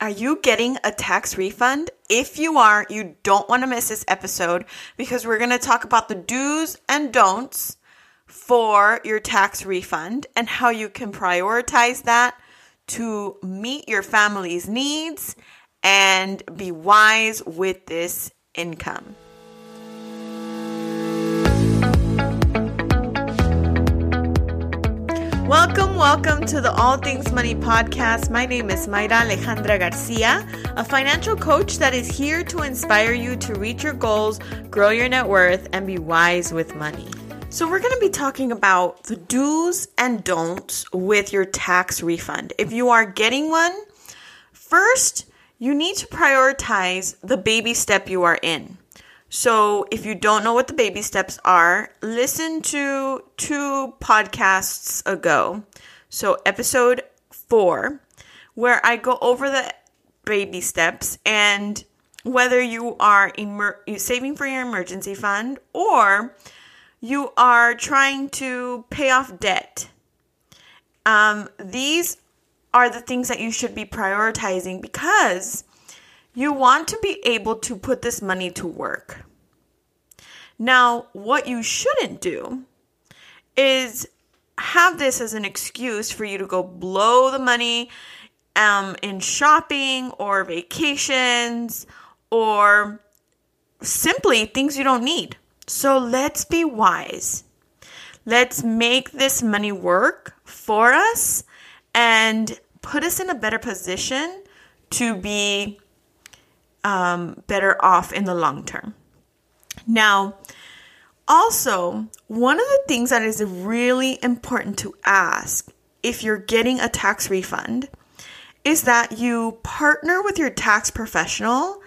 Are you getting a tax refund? If you are, you don't want to miss this episode because we're going to talk about the do's and don'ts for your tax refund and how you can prioritize that to meet your family's needs and be wise with this income. Welcome, welcome to the All Things Money podcast. My name is Mayra Alejandra Garcia, a financial coach that is here to inspire you to reach your goals, grow your net worth, and be wise with money. So, we're going to be talking about the do's and don'ts with your tax refund. If you are getting one, first, you need to prioritize the baby step you are in. So, if you don't know what the baby steps are, listen to two podcasts ago. So, episode four, where I go over the baby steps and whether you are emer- saving for your emergency fund or you are trying to pay off debt. Um, these are the things that you should be prioritizing because you want to be able to put this money to work. Now, what you shouldn't do is have this as an excuse for you to go blow the money um, in shopping or vacations or simply things you don't need. So let's be wise. Let's make this money work for us and put us in a better position to be um, better off in the long term. Now, also, one of the things that is really important to ask if you're getting a tax refund is that you partner with your tax professional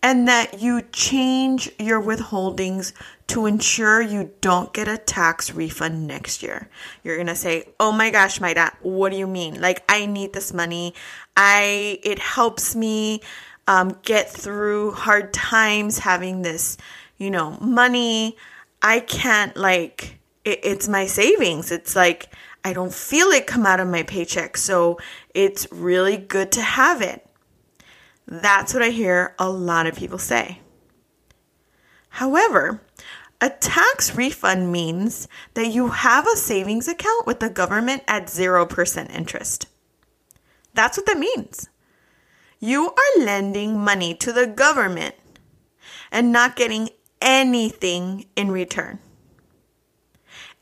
and that you change your withholdings to ensure you don't get a tax refund next year. You're going to say, "Oh my gosh, Mayra, what do you mean? Like I need this money. I it helps me um, get through hard times having this, you know, money. I can't like it, it's my savings. It's like I don't feel it come out of my paycheck, so it's really good to have it." That's what I hear a lot of people say. However, a tax refund means that you have a savings account with the government at 0% interest. That's what that means. You are lending money to the government and not getting anything in return.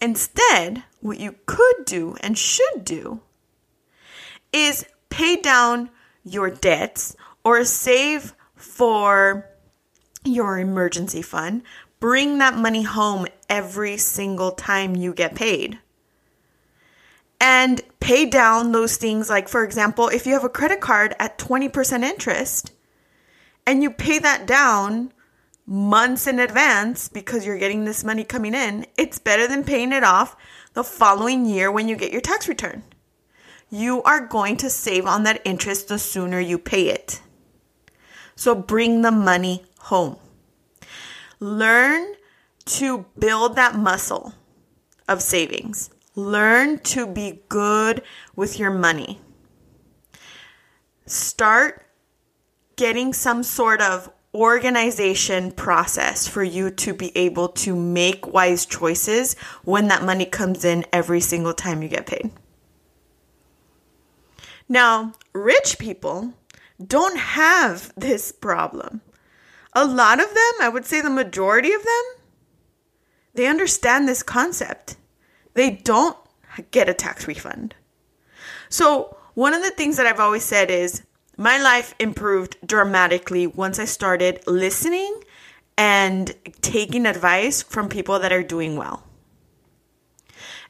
Instead, what you could do and should do is pay down your debts or save for your emergency fund. Bring that money home every single time you get paid. And pay down those things like, for example, if you have a credit card at 20% interest and you pay that down months in advance because you're getting this money coming in, it's better than paying it off the following year when you get your tax return. You are going to save on that interest the sooner you pay it. So bring the money home. Learn to build that muscle of savings. Learn to be good with your money. Start getting some sort of organization process for you to be able to make wise choices when that money comes in every single time you get paid. Now, rich people don't have this problem. A lot of them, I would say the majority of them, they understand this concept. They don't get a tax refund. So, one of the things that I've always said is my life improved dramatically once I started listening and taking advice from people that are doing well.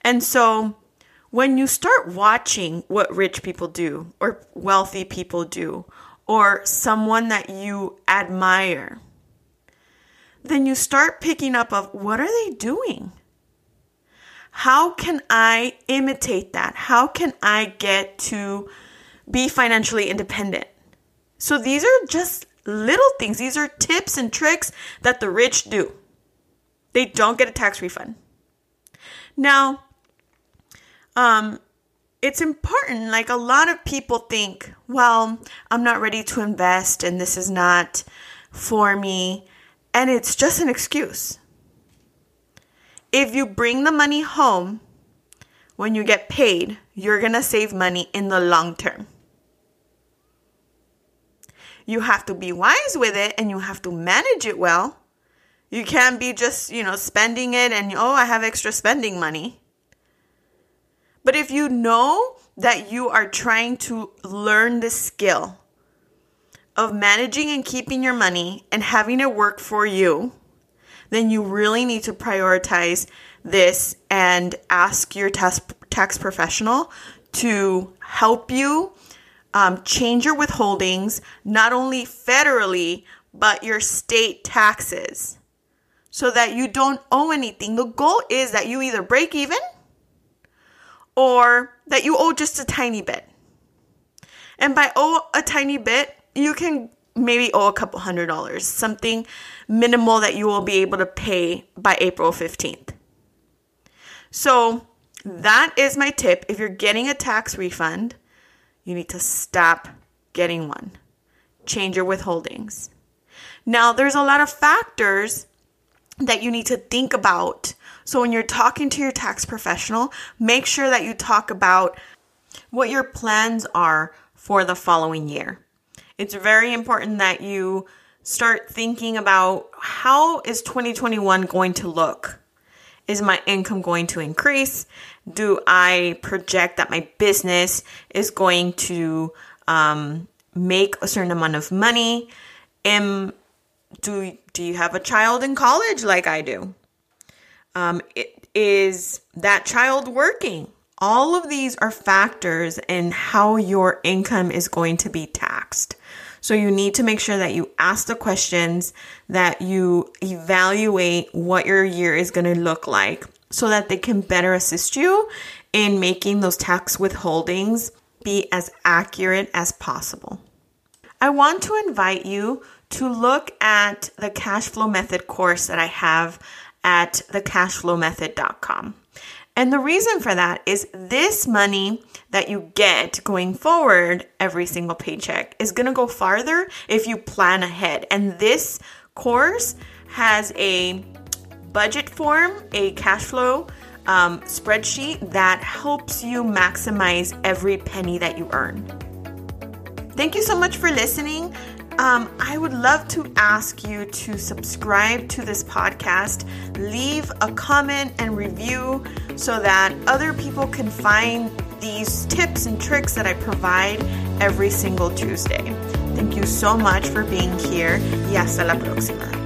And so, when you start watching what rich people do or wealthy people do or someone that you admire, then you start picking up of what are they doing? How can I imitate that? How can I get to be financially independent? So these are just little things. These are tips and tricks that the rich do. They don't get a tax refund. Now, um, it's important. Like a lot of people think, well, I'm not ready to invest and this is not for me. And it's just an excuse. If you bring the money home when you get paid, you're going to save money in the long term. You have to be wise with it and you have to manage it well. You can't be just, you know, spending it and, oh, I have extra spending money. But if you know that you are trying to learn the skill of managing and keeping your money and having it work for you, then you really need to prioritize this and ask your tax, tax professional to help you um, change your withholdings, not only federally, but your state taxes, so that you don't owe anything. The goal is that you either break even or that you owe just a tiny bit. And by owe a tiny bit, you can maybe owe a couple hundred dollars, something minimal that you will be able to pay by April 15th. So, that is my tip. If you're getting a tax refund, you need to stop getting one. Change your withholdings. Now, there's a lot of factors that you need to think about. So, when you're talking to your tax professional, make sure that you talk about what your plans are for the following year. It's very important that you start thinking about how is 2021 going to look? Is my income going to increase? Do I project that my business is going to um, make a certain amount of money? Am do do you have a child in college like I do? Um, it, is that child working? All of these are factors in how your income is going to be taxed. So you need to make sure that you ask the questions, that you evaluate what your year is going to look like so that they can better assist you in making those tax withholdings be as accurate as possible. I want to invite you to look at the cash flow method course that I have at thecashflowmethod.com. And the reason for that is this money that you get going forward every single paycheck is going to go farther if you plan ahead. And this course has a budget form, a cash flow um, spreadsheet that helps you maximize every penny that you earn. Thank you so much for listening. Um, I would love to ask you to subscribe to this podcast, leave a comment and review so that other people can find these tips and tricks that I provide every single Tuesday. Thank you so much for being here y hasta la próxima.